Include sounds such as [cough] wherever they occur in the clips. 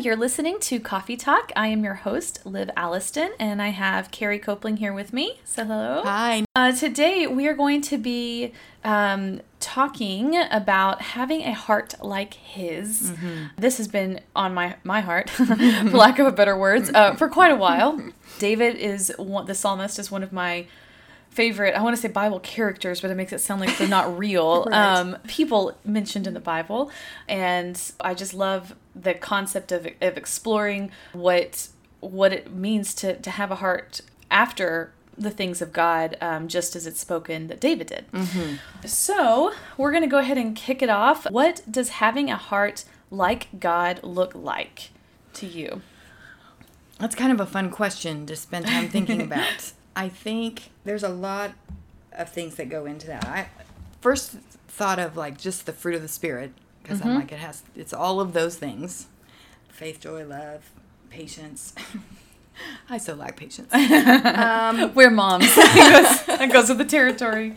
You're listening to Coffee Talk. I am your host, Liv Alliston, and I have Kari Copeland here with me. So, hello. Hi. Uh, today, we are going to be um, talking about having a heart like his. This has been on my, my heart, [laughs] [laughs] for lack of a better words, uh, for quite a while. David is one, the psalmist is one of my favorite i want to say bible characters but it makes it sound like they're not real. [laughs] Right. um, people mentioned in the bible and i just love the concept of, of exploring what what it means to, to have a heart after the things of god um, just as it's spoken that david did. So we're going to go ahead and kick it off. What does having a heart like god look like to you? That's kind of a fun question to spend time thinking [laughs] about. I think there's a lot of things that go into that. I first thought of like just the fruit of the spirit because I'm mm-hmm. like it has it's all of those things. Faith, joy, love, patience. [laughs] I so lack patience. [laughs] Um, [laughs] we're moms that goes, that goes with the territory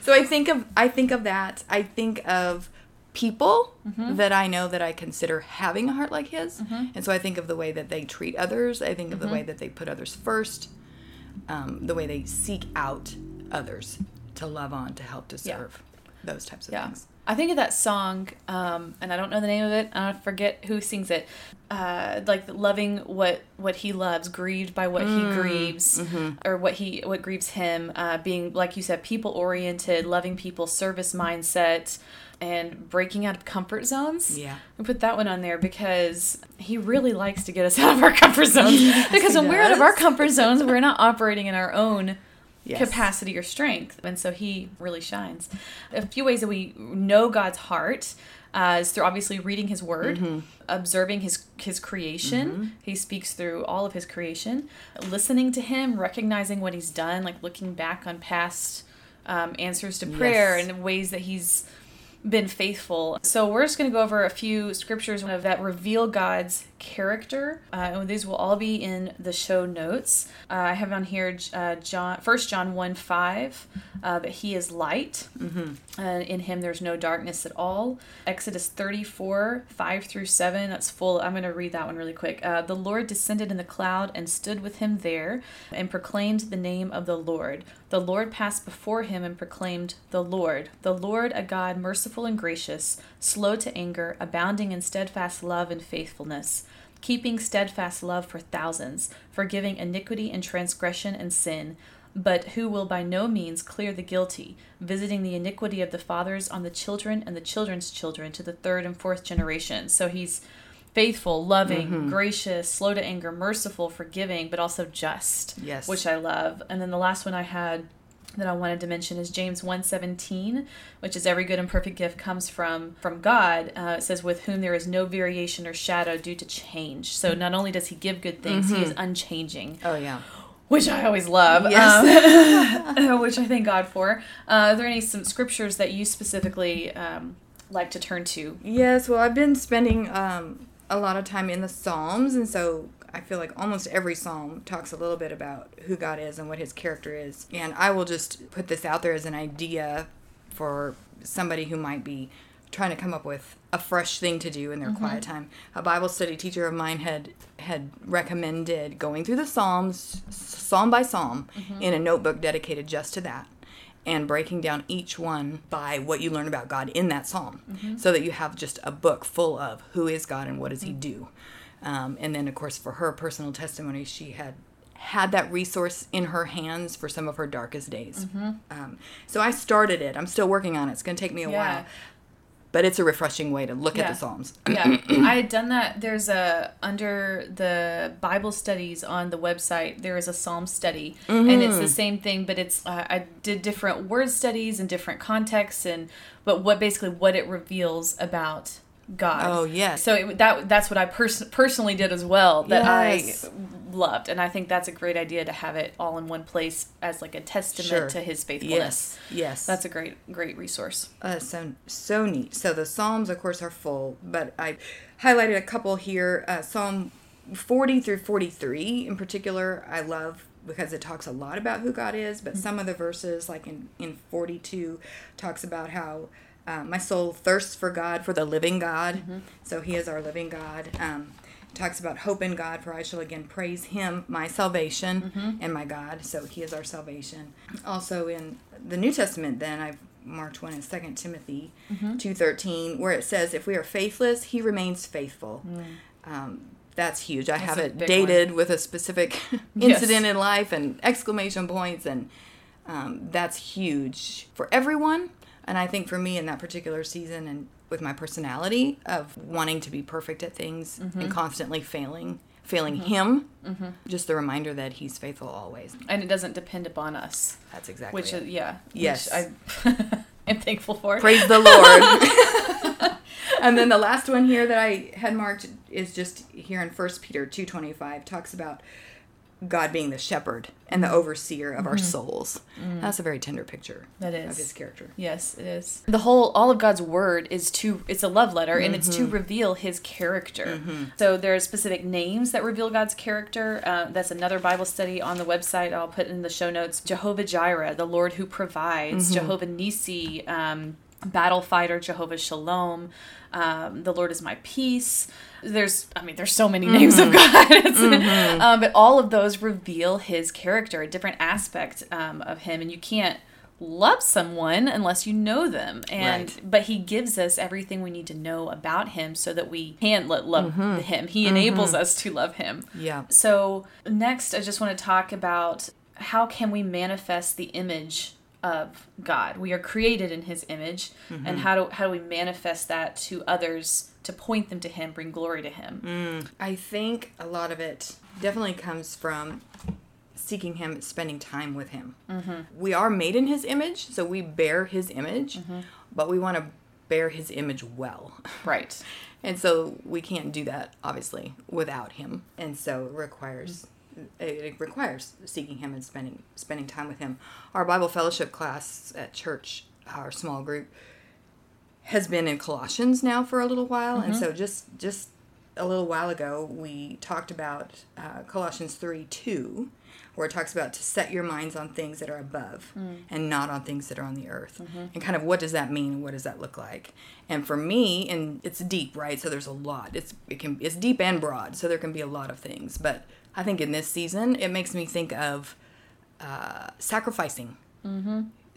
So I think of I think of that. I think of people mm-hmm. that I know that I consider having a heart like his, mm-hmm. and so I think of the way that they treat others. I think of the way that they put others first, um, the way they seek out others to love on, to help, to Yeah. serve, those types of Yeah. things. I think of that song, um, and I don't know the name of it. I forget who sings it. Uh, like loving what what he loves, grieved by what he grieves, or what he what grieves him. Uh, being like you said, people oriented, loving people, service mindset, and breaking out of comfort zones. Yeah. we put that one on there because he really likes to get us [laughs] out of our comfort zones. because he when we're out of our comfort zones, we're not [laughs] operating in our own Yes. capacity or strength. And so he really shines. A few ways that we know God's heart uh, is through obviously reading his word, Mm-hmm. observing his his creation. He speaks through all of his creation, listening to him, recognizing what he's done, like looking back on past um, answers to prayer Yes. and ways that he's been faithful. So we're just going to go over a few scriptures that reveal God's character. Uh, these will all be in the show notes. Uh, I have on here uh, John, First John one five, uh, that He is light. Uh, in Him there's no darkness at all. Exodus thirty four five through seven. That's full. I'm going to read that one really quick. Uh, the Lord descended in the cloud and stood with him there, and proclaimed the name of the Lord. The Lord passed before him and proclaimed, The Lord, the Lord, a God merciful and gracious, slow to anger, abounding in steadfast love and faithfulness, keeping steadfast love for thousands, forgiving iniquity and transgression and sin, but who will by no means clear the guilty, visiting the iniquity of the fathers on the children and the children's children to the third and fourth generation. So he's faithful, loving, mm-hmm. gracious, slow to anger, merciful, forgiving, but also just. Yes. Which I love. And then the last one I had that I wanted to mention is James 1:17, which is every good and perfect gift comes from from God. Uh, it says with whom there is no variation or shadow due to change. So not only does he give good things, he is unchanging Oh yeah. which I always love. Yes. um, [laughs] [laughs] which I thank God for. Uh, are there any some scriptures that you specifically um, like to turn to? Yes, well, I've been spending um, a lot of time in the Psalms, and so I feel like almost every psalm talks a little bit about who God is and what his character is. And I will just put this out there as an idea for somebody who might be trying to come up with a fresh thing to do in their quiet mm-hmm. time. A Bible study teacher of mine had had recommended going through the Psalms psalm by psalm mm-hmm. in a notebook dedicated just to that and breaking down each one by what you learn about God in that psalm, mm-hmm. so that you have just a book full of who is God and what does He do. Um, and then, of course, for her personal testimony, she had had that resource in her hands for some of her darkest days. Um, so I started it. I'm still working on it. It's going to take me a Yeah. while, but it's a refreshing way to look Yeah. at the Psalms. [clears throat] yeah, I had done that. There's a under the Bible studies on the website. There is a Psalm study, and it's the same thing, but it's uh, I did different word studies and different contexts, and but what basically what it reveals about God. Oh, yes. So it, that that's what I pers- personally did as well. That Yes. I loved, and I think that's a great idea to have it all in one place as like a testament Sure. to His faithfulness. Yes, yes. That's a great great resource. Uh, so so neat. So the Psalms, of course, are full, but I highlighted a couple here. Uh, Psalm forty through forty three, in particular, I love because it talks a lot about who God is. But some of the verses, like in in forty two, talks about how Uh, my soul thirsts for God, for the living God. So he is our living God. Um, talks about hope in God, for I shall again praise him, my salvation and my God. So he is our salvation. Also in the New Testament, then I've marked one in Second Timothy two thirteen, where it says, "If we are faithless, he remains faithful." Um, that's huge. I have it dated with a specific [laughs] incident in life and exclamation points, and um, that's huge for everyone. And I think for me in that particular season, and with my personality of wanting to be perfect at things mm-hmm. and constantly failing, failing mm-hmm. Him, mm-hmm. just the reminder that He's faithful always. And it doesn't depend upon us, That's exactly which uh, it. is, yeah. Yes. Which I [laughs] am thankful for. Praise the Lord. [laughs] and then the last one here that I had marked is just here in First Peter two twenty five talks about God being the shepherd and the overseer of our mm-hmm. souls. Mm. That's a very tender picture That is of his character. Yes, it is. The whole all of God's word is to it's a love letter and it's to mm-hmm. reveal his character. Mm-hmm. So there are specific names that reveal God's character. Uh, that's another Bible study on the website. I'll put in the show notes. Jehovah Jireh, the Lord who provides. Jehovah Nissi, um, battle fighter. Jehovah Shalom. Um, the Lord is my peace. There's, I mean, there's so many names of God, [laughs] It's- um, but all of those reveal His character, a different aspect um, of Him, and you can't love someone unless you know them and Right. but he gives us everything we need to know about him so that we can let love him he enables us to love him Yeah. so next i just want to talk about how can we manifest the image of god. We are created in his image and mm-hmm. how do how do we manifest that to others to point them to him bring glory to him? Mm. I think a lot of it definitely comes from seeking him, spending time with him. Mm-hmm. We are made in his image, so we bear his image, mm-hmm. but we want to bear his image well. right. [laughs] And so we can't do that obviously without him. And so it requires mm. It requires seeking him and spending spending time with him. Our Bible fellowship class at church, our small group has been in Colossians now for a little while, and mm-hmm. so just just a little while ago we talked about uh, Colossians three two, where it talks about to set your minds on things that are above mm. and not on things that are on the earth, mm-hmm. and kind of what does that mean? and What does that look like? And for me, and it's deep, right? So there's a lot. It's it can it's deep and broad, so there can be a lot of things. But I think in this season, it makes me think of uh, sacrificing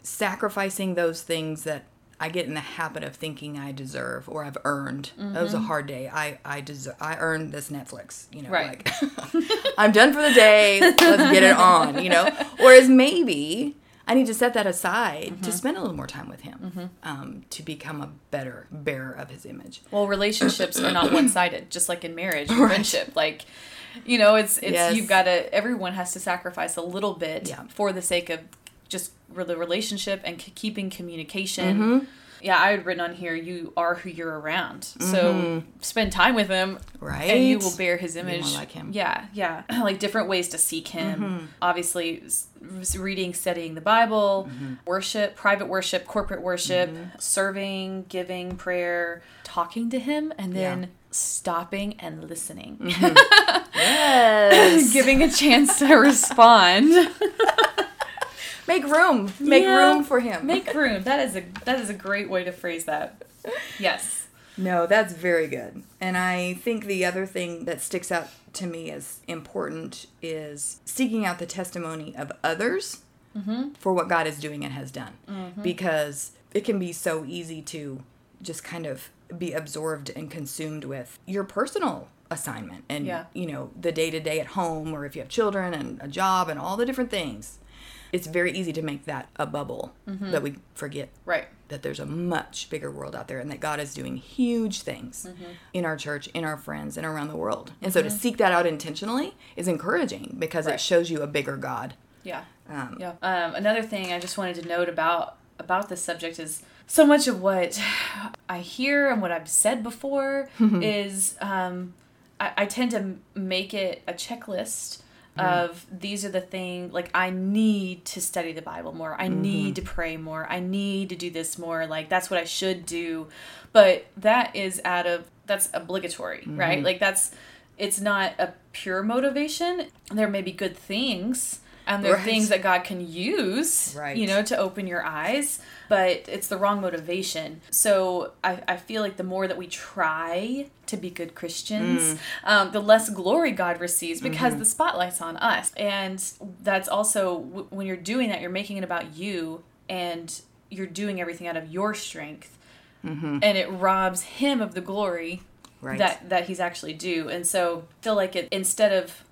sacrificing those things that I get in the habit of thinking I deserve or I've earned. That was a hard day. I I deserve. I earned this Netflix. You know, Right. like [laughs] I'm done for the day. Let's get it on. You know. Whereas maybe I need to set that aside to spend a little more time with him, um, to become a better bearer of His image. Well, relationships are not [clears throat] one sided, just like in marriage and friendship. Like, you know, it's it's Yes. you've got to everyone has to sacrifice a little bit Yeah. for the sake of just the relationship and c- keeping communication. Mm-hmm. Yeah, I had written on here, you are who you're around. So spend time with him, Mm-hmm. Right. And you will bear his image. like him. Mm-hmm. Yeah, yeah. [clears throat] like different ways to seek him. Obviously, reading, studying the Bible, Mm-hmm. worship, private worship, corporate worship, serving, giving, prayer, talking to him, and then Yeah. stopping and listening. [laughs] Yes. [laughs] Giving a chance to respond. [laughs] Make room. Make Yeah. room for Him. Make [laughs] room. That is a that is a great way to phrase that. Yes. No, that's very good. And I think the other thing that sticks out to me as important is seeking out the testimony of others mm-hmm. for what God is doing and has done. Mm-hmm. Because it can be so easy to just kind of be absorbed and consumed with your personal assignment and Yeah. you know the day to day at home or if you have children and a job and all the different things it's very easy to make that a bubble that we forget Right. that there's a much bigger world out there and that God is doing huge things in our church, in our friends, and around the world. And so to seek that out intentionally is encouraging because Right. it shows you a bigger God. Yeah. Um, yeah. Um, another thing I just wanted to note about about this subject is so much of what I hear and what I've said before [laughs] is um, I, I tend to make it a checklist mm. of these are the thing like I need to study the Bible more. I mm-hmm. need to pray more. I need to do this more. Like that's what I should do. But that is out of that's obligatory, right? Mm-hmm. Like that's it's not a pure motivation. There may be good things and there are Right. things that God can use, Right. you know, to open your eyes. but it's the wrong motivation. So I, I feel like the more that we try to be good Christians, mm. um, the less glory God receives because mm-hmm. the spotlight's on us. And that's also w- when you're doing that, you're making it about you and you're doing everything out of your strength. Mm-hmm. And it robs him of the glory Right. that that he's actually due. And so I feel like it instead of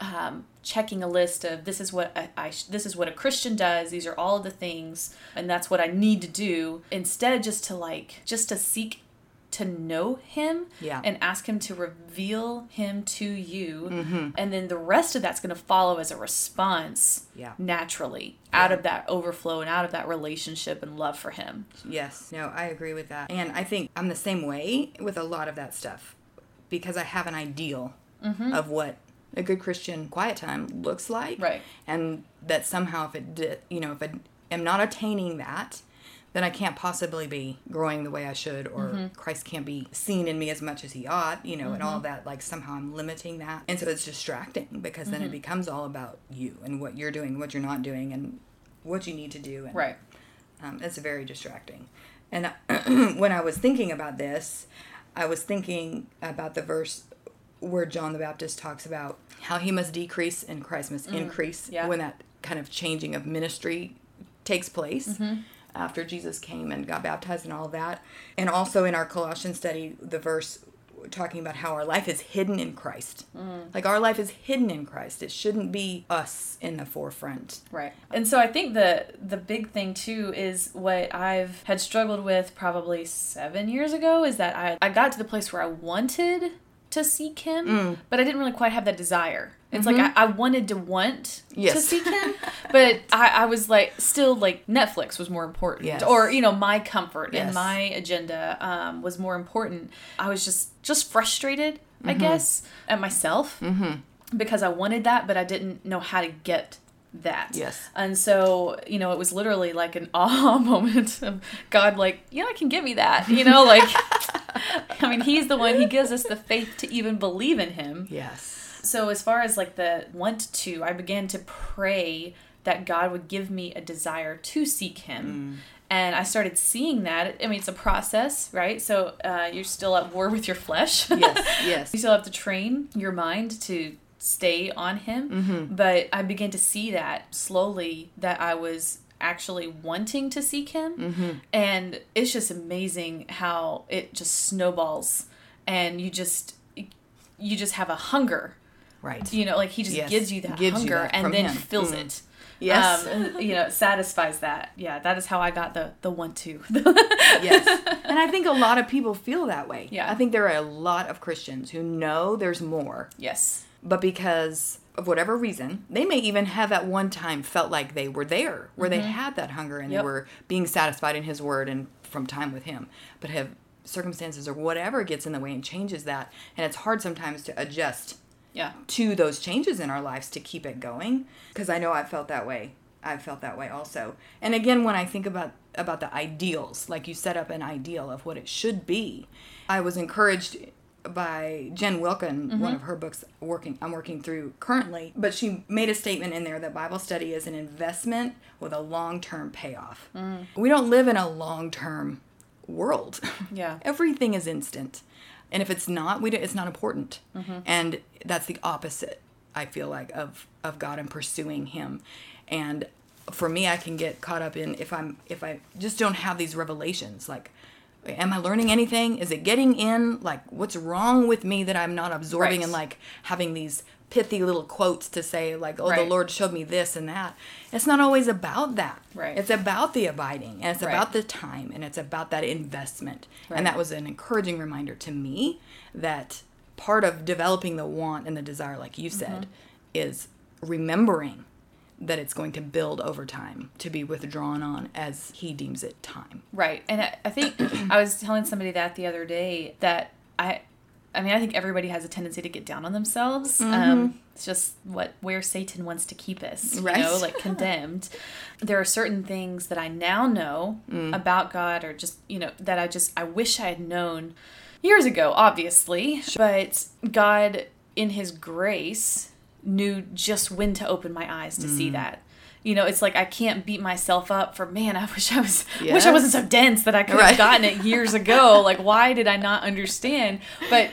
um, checking a list of this is what I, this is what a Christian does. These are all of the things, and that's what I need to do. Instead, just to like just to seek to know him Yeah. and ask him to reveal him to you and then the rest of that's going to follow as a response Yeah. naturally out of that overflow and out of that relationship and love for him Yes. No, I agree with that. And I think I'm the same way with a lot of that stuff because I have an ideal Mm-hmm. of what a good Christian quiet time looks like. Right. And that somehow if it did, you know, if I am not attaining that, then I can't possibly be growing the way I should or Mm-hmm. Christ can't be seen in me as much as he ought, you know, and all that like somehow I'm limiting that. And so it's distracting because then it Mm-hmm. becomes all about you and what you're doing, what you're not doing and what you need to do and right um, it's very distracting. And [clears throat] when I was thinking about this, I was thinking about the verse where John the Baptist talks about how he must decrease and Christ must increase Mm, yeah. when that kind of changing of ministry takes place. Mm-hmm. After Jesus came and got baptized and all that. And also in our Colossian study, the verse talking about how our life is hidden in Christ. Mm. Like our life is hidden in Christ. It shouldn't be us in the forefront. Right. And so I think the the big thing too is what I've had struggled with probably 7 years ago is that I I got to the place where I wanted to seek him, Mm. but I didn't really quite have that desire. It's like I, I wanted to want to Mm-hmm. Seek him, [laughs] but I, I was like still like Netflix was more important, Yes. or you know my comfort Yes. and my agenda um, was more important. I was just just frustrated, I Mm-hmm. guess, at myself because I wanted that, but I didn't know how to get that. Yes. And so, you know, it was literally like an [laughs] aha moment of God, like, yeah, I can give me that. You know, like, [laughs] [laughs] I mean, He's the one, He gives us the faith to even believe in Him. Yes. So, as far as like the want to, I began to pray that God would give me a desire to seek Him. And I started seeing that. I mean, it's a process, right? So uh, you're still at war with your flesh. Yes. [laughs] Yes. You still have to train your mind to stay on him. Mm-hmm. But I began to see that slowly that I was actually wanting to seek him. Mm-hmm. And it's just amazing how it just snowballs and you just you just have a hunger. Right. You know, like he just Yes. gives you that Gives you hunger that and then him. fills Mm. it. Yes. Um, you know, satisfies that. Yeah, that is how I got the the want to. yes. [laughs] And I think a lot of people feel that way. Yeah. I think there are a lot of Christians who know there's more, yes. but because of whatever reason, they may even have at one time felt like they were there, where they had that hunger and Mm-hmm. Yep. they were being satisfied in His Word and from time with Him, but have circumstances or whatever gets in the way and changes that. And it's hard sometimes to adjust Yeah. to those changes in our lives to keep it going because i know i felt that way i've felt that way also and again when i think about about the ideals like you set up an ideal of what it should be i was encouraged by jen wilkin one mm-hmm. of her books working i'm working through currently but she made a statement in there that bible study is an investment with a long-term payoff. Mm. We don't live in a long-term world. [laughs] Yeah. everything is instant. And if it's not we don't, it's not important. Mm-hmm. And that's the opposite i feel like of of god and pursuing him. And for me i can get caught up in if i'm if i just don't have these revelations like am i learning anything is it getting in like what's wrong with me that i'm not absorbing Right. and like having these pithy little quotes to say like oh Right. the lord showed me this and that it's not always about that Right. it's about the abiding and it's Right. about the time and it's about that investment and that was an encouraging reminder to me that part of developing the want and the desire like you said mm-hmm. is remembering that it's going to build over time to be withdrawn on as he deems it time Right. And I, I think I was telling somebody that the other day that I I mean, I think everybody has a tendency to get down on themselves. Um, it's just what where Satan wants to keep us, you Right. know, like condemned. there are certain things that I now know about God, or just you know that I just I wish I had known years ago, obviously. But God, in His grace, knew just when to open my eyes to see mm. that. you know, it's like I can't beat myself up for man. I [laughs] wish I was, wish I wasn't so dense that I could have gotten it years [laughs] ago. like, why did I not understand? But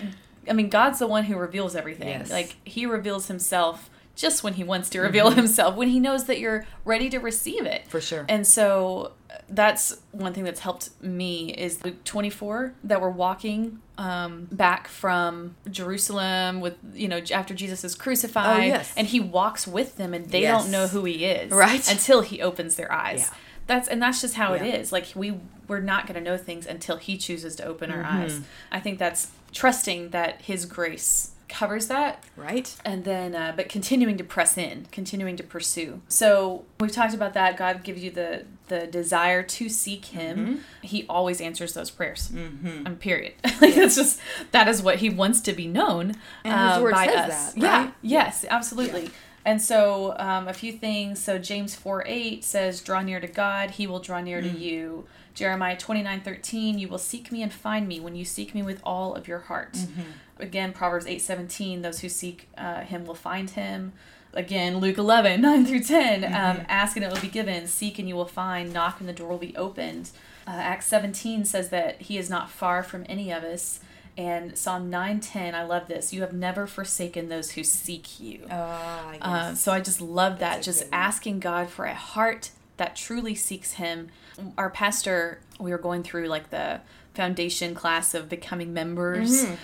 I mean, God's the one who reveals everything. Yes. Like He reveals Himself just when He wants to reveal Himself, when He knows that you're ready to receive it. For sure. And so that's one thing that's helped me is Luke 24 that we're walking um, back from Jerusalem with you know after Jesus is crucified Oh, yes. and he walks with them and they Yes. don't know who he is Right. until he opens their eyes. Yeah. That's and that's just how Yeah. it is. Like we we're not going to know things until he chooses to open our Mm-hmm. eyes. I think that's trusting that his grace covers that Right? and then uh, but continuing to press in continuing to pursue so we've talked about that god gives you the the desire to seek him Mm-hmm. he always answers those prayers mm-hmm. and period [laughs] like that's just that is what he wants to be known And his uh, word by says us that, yeah right? yes absolutely And so, um, a few things. So, James 4 8 says, Draw near to God, he will draw near Mm. to you. Jeremiah twenty nine thirteen, You will seek me and find me when you seek me with all of your heart. Mm-hmm. Again, Proverbs eight seventeen, Those who seek uh, him will find him. Again, Luke 11 9 through 10, Mm-hmm. um, Ask and it will be given, seek and you will find, knock and the door will be opened. Uh, Acts 17 says that he is not far from any of us. And Psalm 9:10, I love this. You have never forsaken those who seek you. Ah, yes. Uh, so I just love that. That's Just asking God for a heart that truly seeks Him. Our pastor, we were going through like the foundation class of becoming members. Mm-hmm.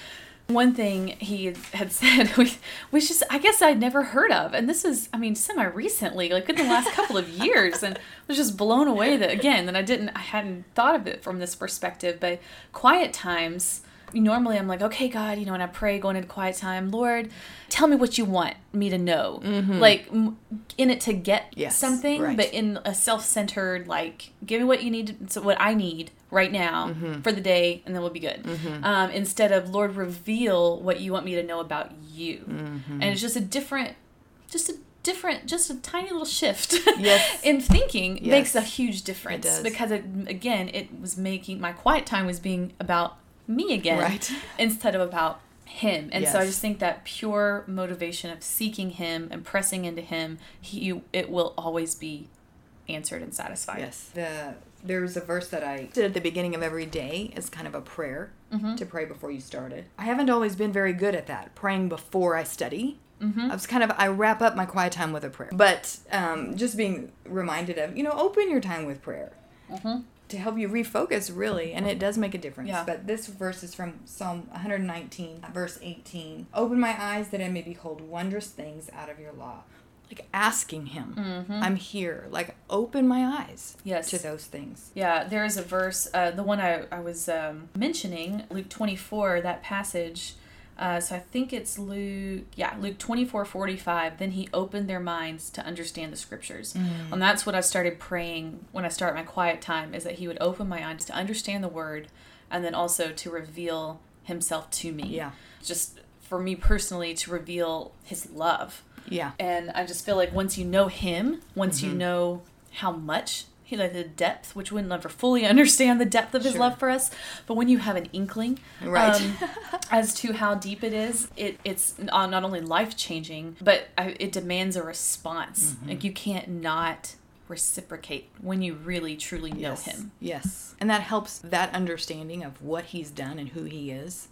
One thing he had [laughs] said, [laughs] which is, I guess I'd never heard of. And this is, I mean, semi recently, like in the last couple of years. And I was just blown away that, again, that I didn't, I hadn't thought of it from this perspective. But quiet times, normally I'm like, okay, God, you know, and I pray going into quiet time, Lord, tell me what you want me to know. Like m- in it to get Mm-hmm. Yes, something, right. but in a self-centered, like, give me what you need, to, so what I need right now Mm-hmm. for the day, and then we'll be good. Um, instead of Lord, reveal what you want me to know about you, Mm-hmm. and it's just a different, just a different, just a tiny little shift Yes. [laughs] in thinking Yes. makes a huge difference does. because it again it was making my quiet time was being about me again Right. [laughs] instead of about him and so i just think that pure motivation of seeking him and pressing into him he it will always be answered and satisfied Yes. The there's a verse that I did at the beginning of every day as kind of a prayer Mm-hmm. to pray before you started. I haven't always been very good at that, praying before I study. Mm-hmm. I was kind of I wrap up my quiet time with a prayer, but um, just being reminded of you know open your time with prayer to help you refocus really, and it does make a difference. Yeah. But this verse is from Psalm 119, verse 18. Open my eyes that I may behold wondrous things out of your law. Like asking him, I'm here. Like open my eyes Yes. to those things. Yeah, there is a verse, uh, the one I, I was um, mentioning, Luke 24, that passage. Uh, so I think it's Luke, yeah, Luke 24, 45. Then he opened their minds to understand the scriptures. And that's what I started praying when I start my quiet time, is that he would open my eyes to understand the word and then also to reveal himself to me. Yeah. Just for me personally, to reveal his love. Yeah. And I just feel like once you know him, once Mm-hmm. you know how much he like the depth, which we'll never fully [laughs] understand the depth of his Sure. love for us, but when you have an inkling Right. um, [laughs] as to how deep it is, it it's not not only life changing, but it demands a response. Mm-hmm. Like you can't not reciprocate when you really truly know yes. him. Yes. And that helps that understanding of what he's done and who he is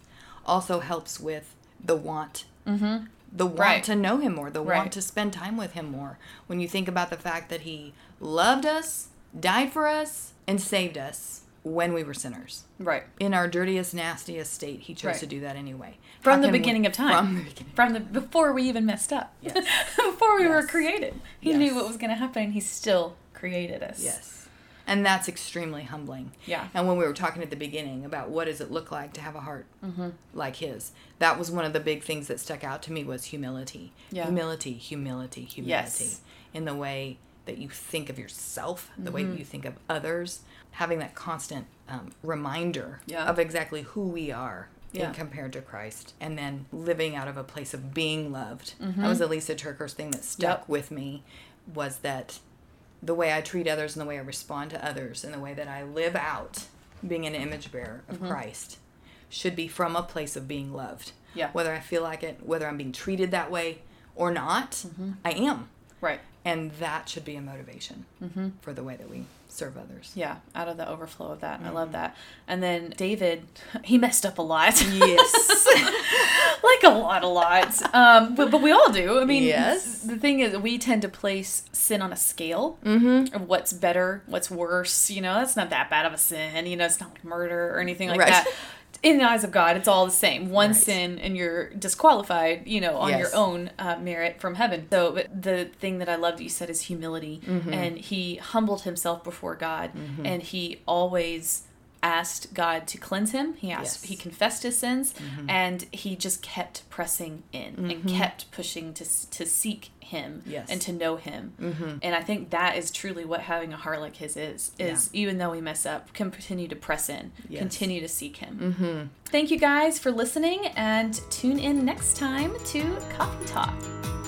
also helps with the want. Mm-hmm. The want Right. to know him more, the Right. want to spend time with him more. When you think about the fact that he loved us, died for us, and saved us when we were sinners. Right. In our dirtiest, nastiest state, he chose Right. to do that anyway. From How the can we- beginning of time. From the beginning. From the before we even messed up. Yes. [laughs] before we were created. He Yes. knew what was going to happen and he still created us. Yes. And that's extremely humbling. Yeah. And when we were talking at the beginning about what does it look like to have a heart Mm-hmm. like his, that was one of the big things that stuck out to me was humility. Yeah. Humility, humility, humility. Yes. In the way that you think of yourself, the way Mm-hmm. that you think of others, having that constant um, reminder Yeah. of exactly who we are. Yeah. In compared to Christ, and then living out of a place of being loved. Mm-hmm. That was a Lysa TerKeurst's thing that stuck Yep. with me, was that the way I treat others and the way I respond to others and the way that I live out being an image bearer of Christ should be from a place of being loved. Yeah. Whether I feel like it, whether I'm being treated that way or not, I am. Right. And that should be a motivation for the way that we serve others. Yeah, out of the overflow of that. I Mm-hmm. love that. And then David, [laughs] he messed up a lot. Yes. [laughs] like a lot, a lot. Um, but, but we all do. I mean, Yes. the thing is, we tend to place sin on a scale of what's better, what's worse. You know, that's not that bad of a sin. You know, it's not like murder or anything like Right. that. In the eyes of God, it's all the same. One Right. sin and you're disqualified, you know, on Yes. your own uh, merit from heaven. So, but the thing that I loved that you said is humility. Mm-hmm. And he humbled himself before God and he always asked God to cleanse him. He asked, Yes. Mm-hmm. he confessed his sins, mm-hmm. and he just kept pressing in and mm-hmm. kept pushing to to seek him Yes. and to know him. Mm-hmm. And I think that is truly what having a heart like his is. Is even though we mess up, continue to press in, Yes. continue to seek him. Thank you guys for listening, and tune in next time to Coffee Talk.